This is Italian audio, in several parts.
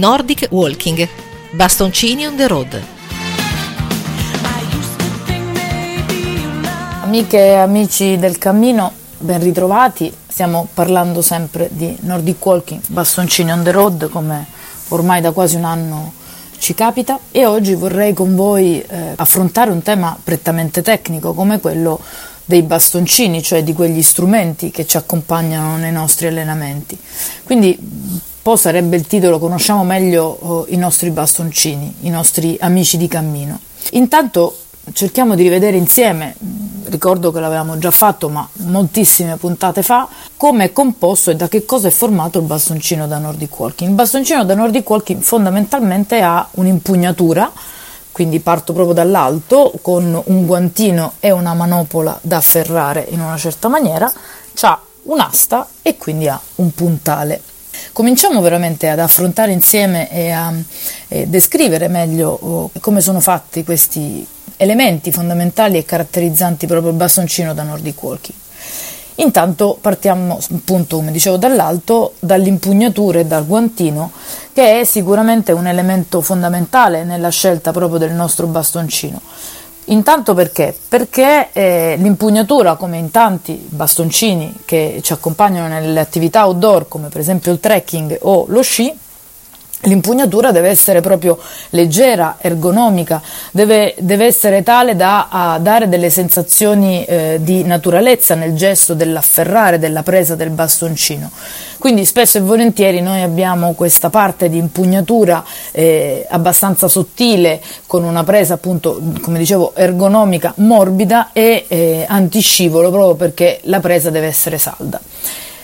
Nordic Walking, bastoncini on the road. Amiche e amici del cammino, ben ritrovati. Stiamo parlando sempre di Nordic Walking, bastoncini on the road, come ormai da quasi un anno ci capita. E oggi vorrei con voi eh, affrontare un tema prettamente tecnico, come quello dei bastoncini, cioè di quegli strumenti che ci accompagnano nei nostri allenamenti. Quindi un po' sarebbe il titolo Conosciamo meglio oh, i nostri bastoncini, i nostri amici di cammino. Intanto cerchiamo di rivedere insieme, ricordo che l'avevamo già fatto ma moltissime puntate fa, come è composto e da che cosa è formato il bastoncino da Nordic Walking. Il bastoncino da Nordic Walking fondamentalmente ha un'impugnatura, quindi parto proprio dall'alto con un guantino e una manopola da afferrare in una certa maniera, ha un'asta e quindi ha un puntale. Cominciamo veramente ad affrontare insieme e a e descrivere meglio oh, come sono fatti questi elementi fondamentali e caratterizzanti proprio il bastoncino da Nordic Walking. Intanto partiamo appunto, come dicevo, dall'alto, dall'impugnatura e dal guantino, che è sicuramente un elemento fondamentale nella scelta proprio del nostro bastoncino. Intanto perché? Perché eh, l'impugnatura, come in tanti bastoncini che ci accompagnano nelle attività outdoor, come per esempio il trekking o lo sci, L'impugnatura deve essere proprio leggera, ergonomica, deve, deve essere tale da dare delle sensazioni eh, di naturalezza nel gesto dell'afferrare, della presa del bastoncino. Quindi spesso e volentieri noi abbiamo questa parte di impugnatura eh, abbastanza sottile, con una presa appunto, come dicevo, ergonomica, morbida e eh, antiscivolo, proprio perché la presa deve essere salda.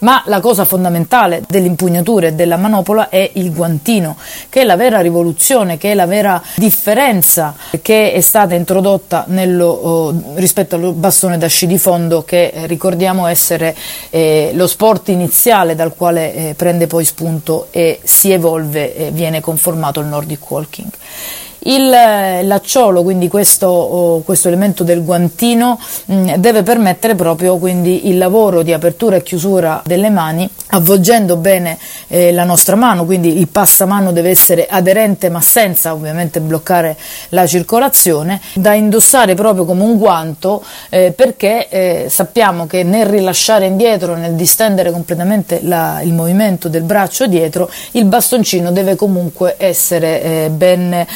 Ma la cosa fondamentale dell'impugnatura e della manopola è il guantino, che è la vera rivoluzione, che è la vera differenza che è stata introdotta nello, oh, rispetto al bastone da sci di fondo, che eh, ricordiamo essere eh, lo sport iniziale dal quale eh, prende poi spunto e si evolve e viene conformato il Nordic Walking. Il lacciolo, quindi questo, questo, elemento del guantino, mh, deve permettere proprio il lavoro di apertura e chiusura delle mani, avvolgendo bene eh, la nostra mano, quindi il passamano deve essere aderente ma senza ovviamente bloccare la circolazione, da indossare proprio come un guanto eh, perché eh, sappiamo che nel rilasciare indietro, nel distendere completamente la, il movimento del braccio dietro, il bastoncino deve comunque essere eh, ben eh,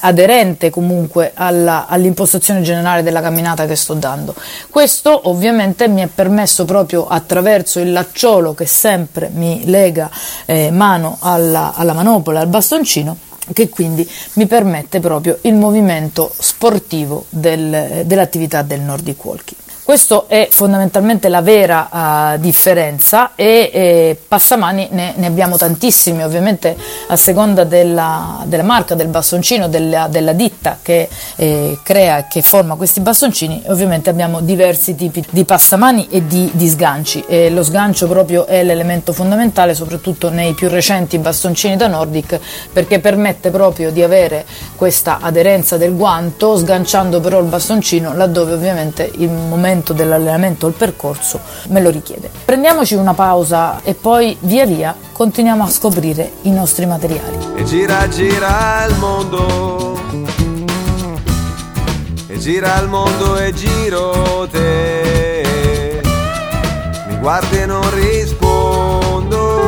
aderente comunque alla, all'impostazione generale della camminata che sto dando. Questo ovviamente mi è permesso proprio attraverso il lacciolo che sempre mi lega eh, mano alla, alla manopola, al bastoncino, che quindi mi permette proprio il movimento sportivo del, dell'attività del Nordic Walking. Questa è fondamentalmente la vera uh, differenza e eh, passamani ne, ne, abbiamo tantissimi, ovviamente a seconda della, della marca, del bastoncino, della, della ditta che eh, crea e che forma questi bastoncini, ovviamente abbiamo diversi tipi di passamani e di, di sganci. E lo sgancio proprio è l'elemento fondamentale, soprattutto nei più recenti bastoncini da Nordic, perché permette proprio di avere questa aderenza del guanto, sganciando però il bastoncino laddove ovviamente il momento momento dell'allenamento o il percorso me lo richiede. Prendiamoci una pausa e poi via via continuiamo a scoprire i nostri materiali. E gira, gira il mondo. E gira il mondo e giro te. Mi guardi e non rispondo.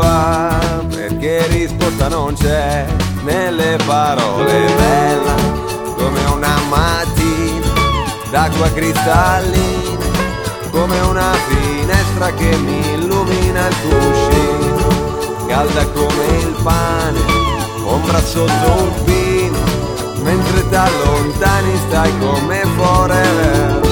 Ah, perché risposta non c'è nelle parole bella come una mattina d'acqua cristallina, come una finestra che mi illumina il cuscino, calda come il pane, ombra sotto un pino, mentre da lontani stai come forever.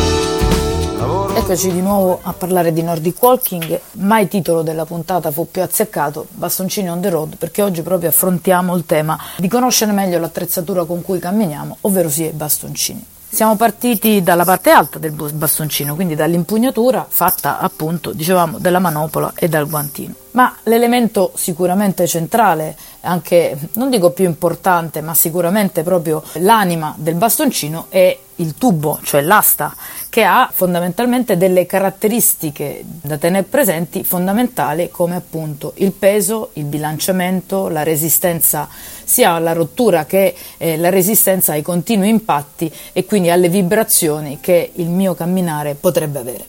Eccoci di nuovo a parlare di Nordic Walking, mai titolo della puntata fu più azzeccato, bastoncini on the road, perché oggi proprio affrontiamo il tema di conoscere meglio l'attrezzatura con cui camminiamo, ovvero sia i bastoncini. Siamo partiti dalla parte alta del bastoncino, quindi dall'impugnatura fatta appunto, dicevamo, della manopola e dal guantino. Ma l'elemento sicuramente centrale, anche non dico più importante, ma sicuramente proprio l'anima del bastoncino è il tubo, cioè l'asta, che ha fondamentalmente delle caratteristiche da tenere presenti fondamentali come appunto il peso, il bilanciamento, la resistenza sia alla rottura che eh, la resistenza ai continui impatti e quindi alle vibrazioni che il mio camminare potrebbe avere.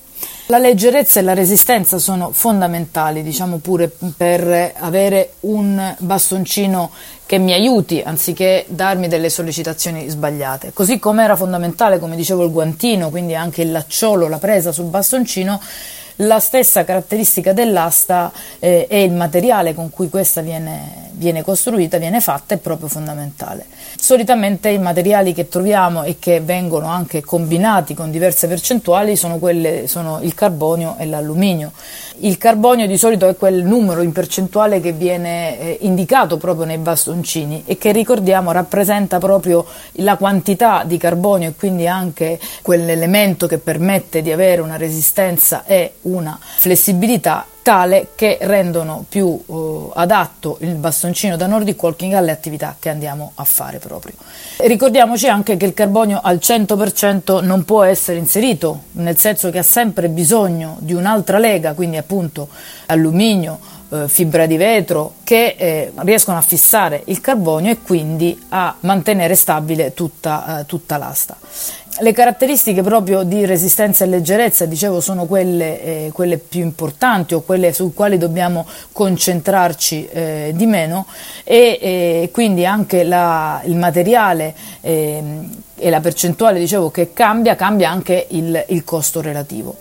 La leggerezza e la resistenza sono fondamentali, diciamo pure per avere un bastoncino che mi aiuti anziché darmi delle sollecitazioni sbagliate. Così come era fondamentale, come dicevo, il guantino, quindi anche il lacciolo, la presa sul bastoncino la stessa caratteristica dell'asta eh, e il materiale con cui questa viene, viene costruita, viene fatta, è proprio fondamentale. Solitamente i materiali che troviamo e che vengono anche combinati con diverse percentuali sono, quelle, sono il carbonio e l'alluminio. Il carbonio di solito è quel numero in percentuale che viene eh, indicato proprio nei bastoncini e che ricordiamo rappresenta proprio la quantità di carbonio e quindi anche quell'elemento che permette di avere una resistenza e una flessibilità tale che rendono più eh, adatto il bastoncino da Nordic Walking alle attività che andiamo a fare proprio. Ricordiamoci anche che il carbonio al 100% non può essere inserito, nel senso che ha sempre bisogno di un'altra lega, quindi appunto alluminio, eh, fibra di vetro, che eh, riescono a fissare il carbonio e quindi a mantenere stabile tutta, eh, tutta l'asta. Le caratteristiche proprio di resistenza e leggerezza, dicevo, sono quelle, eh, quelle più importanti o quelle su quali dobbiamo concentrarci eh, di meno e eh, quindi anche la, il materiale ehm, e la percentuale, dicevo, che cambia, cambia anche il, il costo relativo.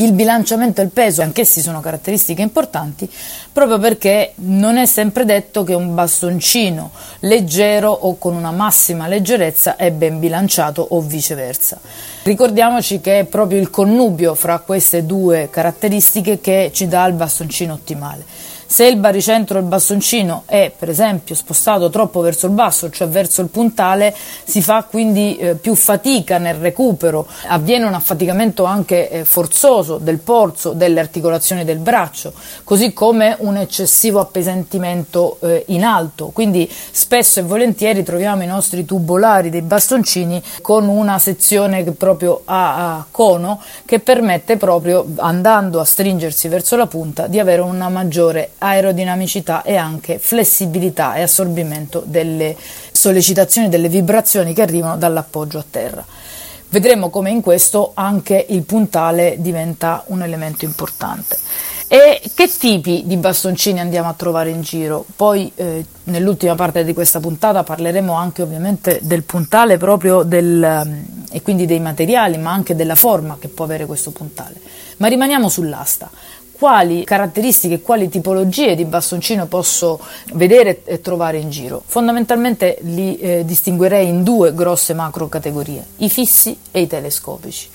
Il bilanciamento e il peso, anch'essi sono caratteristiche importanti, proprio perché non è sempre detto che un bastoncino leggero o con una massima leggerezza è ben bilanciato o viceversa. Ricordiamoci che è proprio il connubio fra queste due caratteristiche che ci dà il bastoncino ottimale. Se il baricentro del bastoncino è per esempio spostato troppo verso il basso, cioè verso il puntale, si fa quindi eh, più fatica nel recupero, avviene un affaticamento anche eh, forzoso del polso, delle articolazioni del braccio, così come un eccessivo appesantimento eh, in alto. Quindi spesso e volentieri troviamo i nostri tubolari dei bastoncini con una sezione proprio a, a cono che permette proprio andando a stringersi verso la punta di avere una maggiore aerodinamicità e anche flessibilità e assorbimento delle sollecitazioni, delle vibrazioni che arrivano dall'appoggio a terra. Vedremo come in questo anche il puntale diventa un elemento importante. E che tipi di bastoncini andiamo a trovare in giro? Poi eh, nell'ultima parte di questa puntata parleremo anche ovviamente del puntale proprio del, um, e quindi dei materiali, ma anche della forma che può avere questo puntale. Ma rimaniamo sull'asta quali caratteristiche quali tipologie di bastoncino posso vedere e trovare in giro. Fondamentalmente li eh, distinguerei in due grosse macro categorie, i fissi e i telescopici.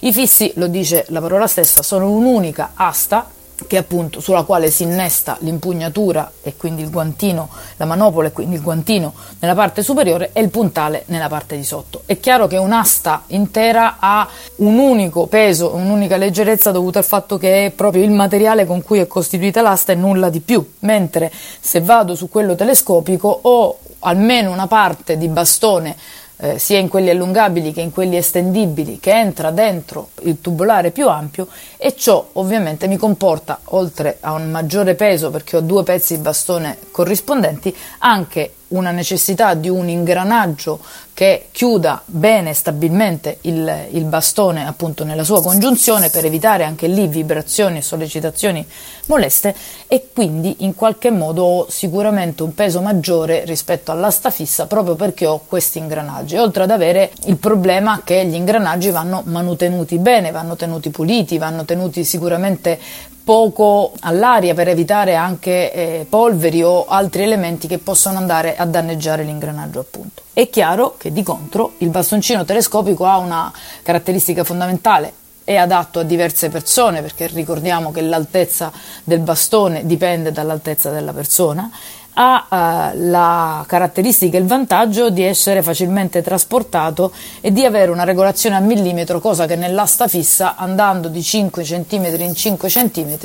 I fissi, lo dice la parola stessa, sono un'unica asta che appunto sulla quale si innesta l'impugnatura e quindi il guantino, la manopola e quindi il guantino nella parte superiore e il puntale nella parte di sotto. È chiaro che un'asta intera ha un unico peso, un'unica leggerezza dovuta al fatto che è proprio il materiale con cui è costituita l'asta e nulla di più, mentre se vado su quello telescopico ho almeno una parte di bastone eh, sia in quelli allungabili che in quelli estendibili, che entra dentro il tubolare più ampio e ciò ovviamente mi comporta, oltre a un maggiore peso perché ho due pezzi di bastone corrispondenti, anche una necessità di un ingranaggio che chiuda bene stabilmente il, il, bastone appunto nella sua congiunzione per evitare anche lì vibrazioni e sollecitazioni moleste e quindi in qualche modo ho sicuramente un peso maggiore rispetto all'asta fissa proprio perché ho questi ingranaggi oltre ad avere il problema che gli ingranaggi vanno manutenuti bene vanno tenuti puliti vanno tenuti sicuramente poco all'aria per evitare anche eh, polveri o altri elementi che possono andare a danneggiare l'ingranaggio appunto. È chiaro che di contro il bastoncino telescopico ha una caratteristica fondamentale, è adatto a diverse persone perché ricordiamo che l'altezza del bastone dipende dall'altezza della persona ha eh, la caratteristica e il vantaggio di essere facilmente trasportato e di avere una regolazione a millimetro, cosa che nell'asta fissa andando di 5 cm in 5 cm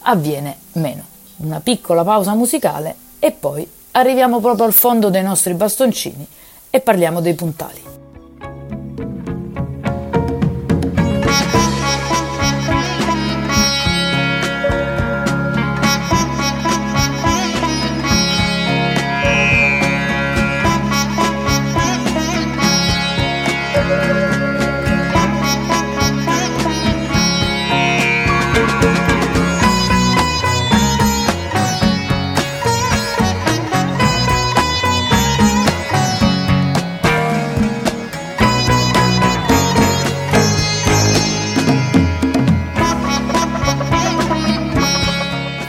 avviene meno. Una piccola pausa musicale e poi arriviamo proprio al fondo dei nostri bastoncini e parliamo dei puntali.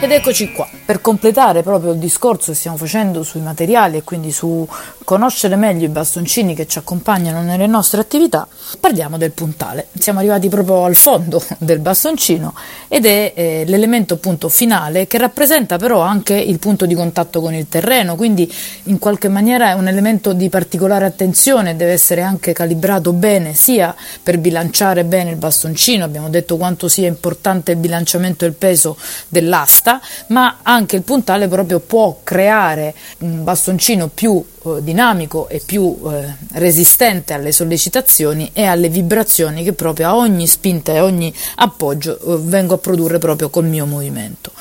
Ed eccoci qua, per completare proprio il discorso che stiamo facendo sui materiali e quindi su conoscere meglio i bastoncini che ci accompagnano nelle nostre attività, parliamo del puntale. Siamo arrivati proprio al fondo del bastoncino ed è eh, l'elemento appunto finale che rappresenta però anche il punto di contatto con il terreno, quindi in qualche maniera è un elemento di particolare attenzione, deve essere anche calibrato bene sia per bilanciare bene il bastoncino, abbiamo detto quanto sia importante il bilanciamento il peso dell'asta, ma anche il puntale proprio può creare un bastoncino più eh, dinamico e più eh, resistente alle sollecitazioni e alle vibrazioni che proprio a ogni spinta e ogni appoggio eh, vengo a produrre proprio col mio movimento.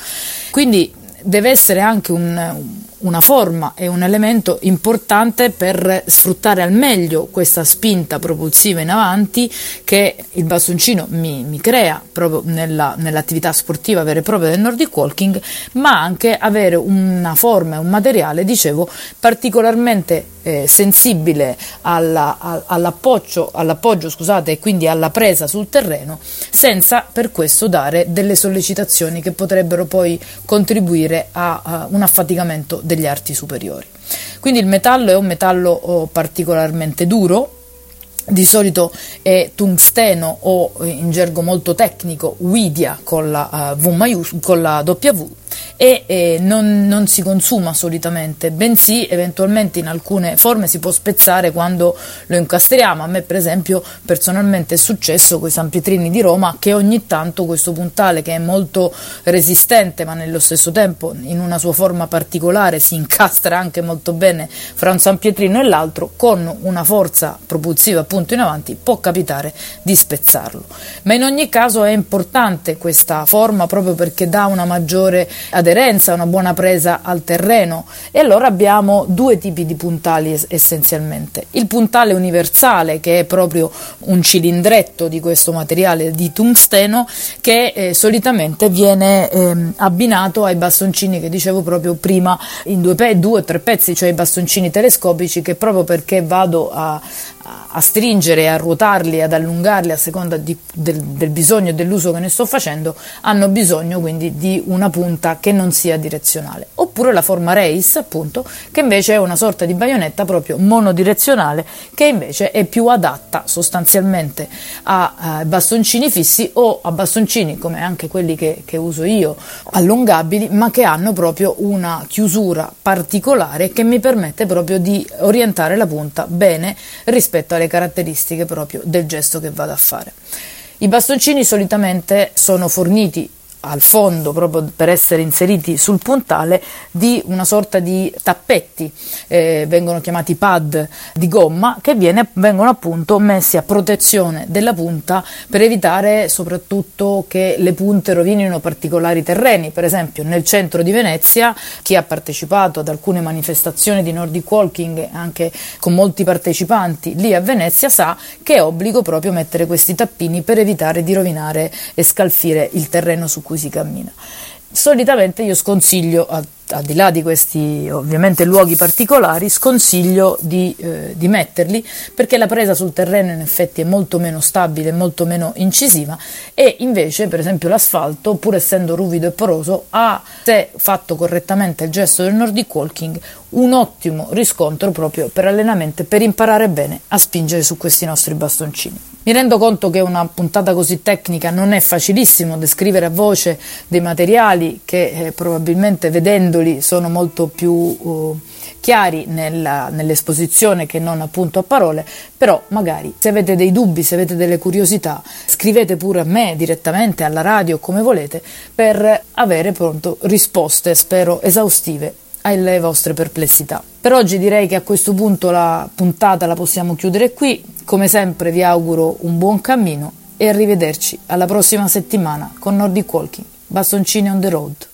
Quindi deve essere anche un, una forma e un elemento importante per sfruttare al meglio questa spinta propulsiva in avanti che il bastoncino mi, mi crea proprio nella, nell'attività sportiva vera e propria del Nordic Walking, ma anche avere una forma e un materiale, dicevo, particolarmente eh, sensibile alla, all'appoggio, all'appoggio scusate, e quindi alla presa sul terreno, senza per questo dare delle sollecitazioni che potrebbero poi contribuire a, a un affaticamento degli arti superiori. Quindi il metallo è un metallo oh, particolarmente duro, di solito è tungsteno o in gergo molto tecnico Widia con la, uh, v maius- con la W e eh, non, non, si consuma solitamente, bensì eventualmente in alcune forme si può spezzare quando lo incastriamo. A me per esempio personalmente è successo con i San Pietrini di Roma che ogni tanto questo puntale che è molto resistente ma nello stesso tempo in una sua forma particolare si incastra anche molto bene fra un San Pietrino e l'altro con una forza propulsiva appunto in avanti può capitare di spezzarlo. Ma in ogni caso è importante questa forma proprio perché dà una maggiore aderenza, una buona presa al terreno e allora abbiamo due tipi di puntali es- essenzialmente. Il puntale universale che è proprio un cilindretto di questo materiale di tungsteno che eh, solitamente viene eh, abbinato ai bastoncini che dicevo proprio prima in due, pe- due o tre pezzi, cioè i bastoncini telescopici che proprio perché vado a, a stringere, a ruotarli, ad allungarli a seconda di, del, del, bisogno e dell'uso che ne sto facendo, hanno bisogno quindi di una punta che non sia direzionale. Oppure la forma race, appunto, che invece è una sorta di baionetta proprio monodirezionale, che invece è più adatta sostanzialmente a, a bastoncini fissi o a bastoncini come anche quelli che, che uso io, allungabili, ma che hanno proprio una chiusura particolare che mi permette proprio di orientare la punta bene rispetto alle caratteristiche proprio del gesto che vado a fare. I bastoncini solitamente sono forniti al fondo, proprio per essere inseriti sul puntale, di una sorta di tappetti, eh, vengono chiamati pad di gomma, che viene, vengono appunto messi a protezione della punta per evitare soprattutto che le punte rovinino particolari terreni. Per esempio nel centro di Venezia, chi ha partecipato ad alcune manifestazioni di Nordic Walking, anche con molti partecipanti lì a Venezia, sa che è obbligo proprio mettere questi tappini per evitare di rovinare e scalfire il terreno su si cammina. Solitamente io sconsiglio, al, al di là di questi ovviamente luoghi particolari, sconsiglio di, eh, di, metterli perché la presa sul terreno in effetti è molto meno stabile, molto meno incisiva e invece per esempio l'asfalto, pur essendo ruvido e poroso, ha, se fatto correttamente il gesto del Nordic Walking, un ottimo riscontro proprio per allenamento e per imparare bene a spingere su questi nostri bastoncini. Mi rendo conto che una puntata così tecnica non è facilissimo descrivere a voce dei materiali che eh, probabilmente vedendoli sono molto più uh, chiari nella, nell'esposizione che non appunto a parole, però magari se avete dei dubbi, se avete delle curiosità, scrivete pure a me direttamente alla radio come volete per avere pronto risposte, spero esaustive alle vostre perplessità. Per oggi direi che a questo punto la puntata la possiamo chiudere qui. Come sempre vi auguro un buon cammino e arrivederci alla prossima settimana con Nordic Walking. Bastoncini on the road.